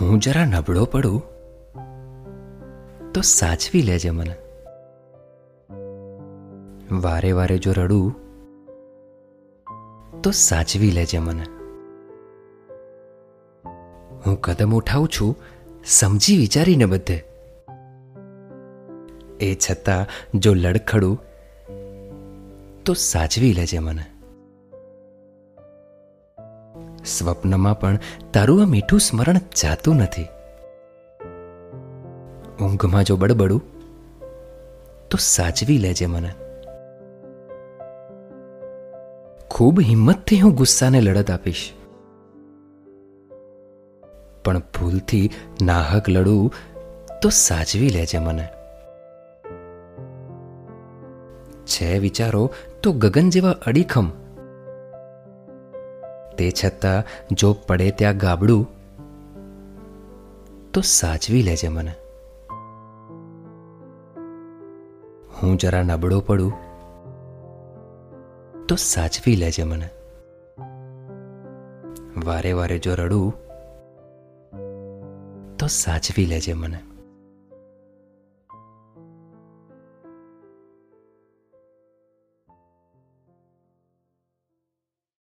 હું જરા નબળો પડું? તો સાચવી લેજે મને. વારે વારે જો રડું, તો સાચવી લેજે મને. હું કદમ ઉઠાવું છું, સમજી વિચારીને બધે. એ છતાં જો લડખડું, તો સાચવી લેજે મને. સ્વપ્નમાં પણ તારું આ મીઠું સ્મરણ જાતું નથી. ઊંઘમાં જો બડબડું, તો સાચવી લેજે મને. ખૂબ હિંમતથી હું ગુસ્સાને લડત આપીશ. પણ ભૂલથી નાહક લડું, તો સાચવી લેજે મને. છે વિચારો, તો ગગન જેવા અડીખમ તે છતાં જો પડે ત્યાં ગાબડું, તો સાચવી લેજે મને. હું જરા નબળો પડું, તો સાચવી લેજે મને. વારે વારે જો રડું, તો સાચવી લેજે મને.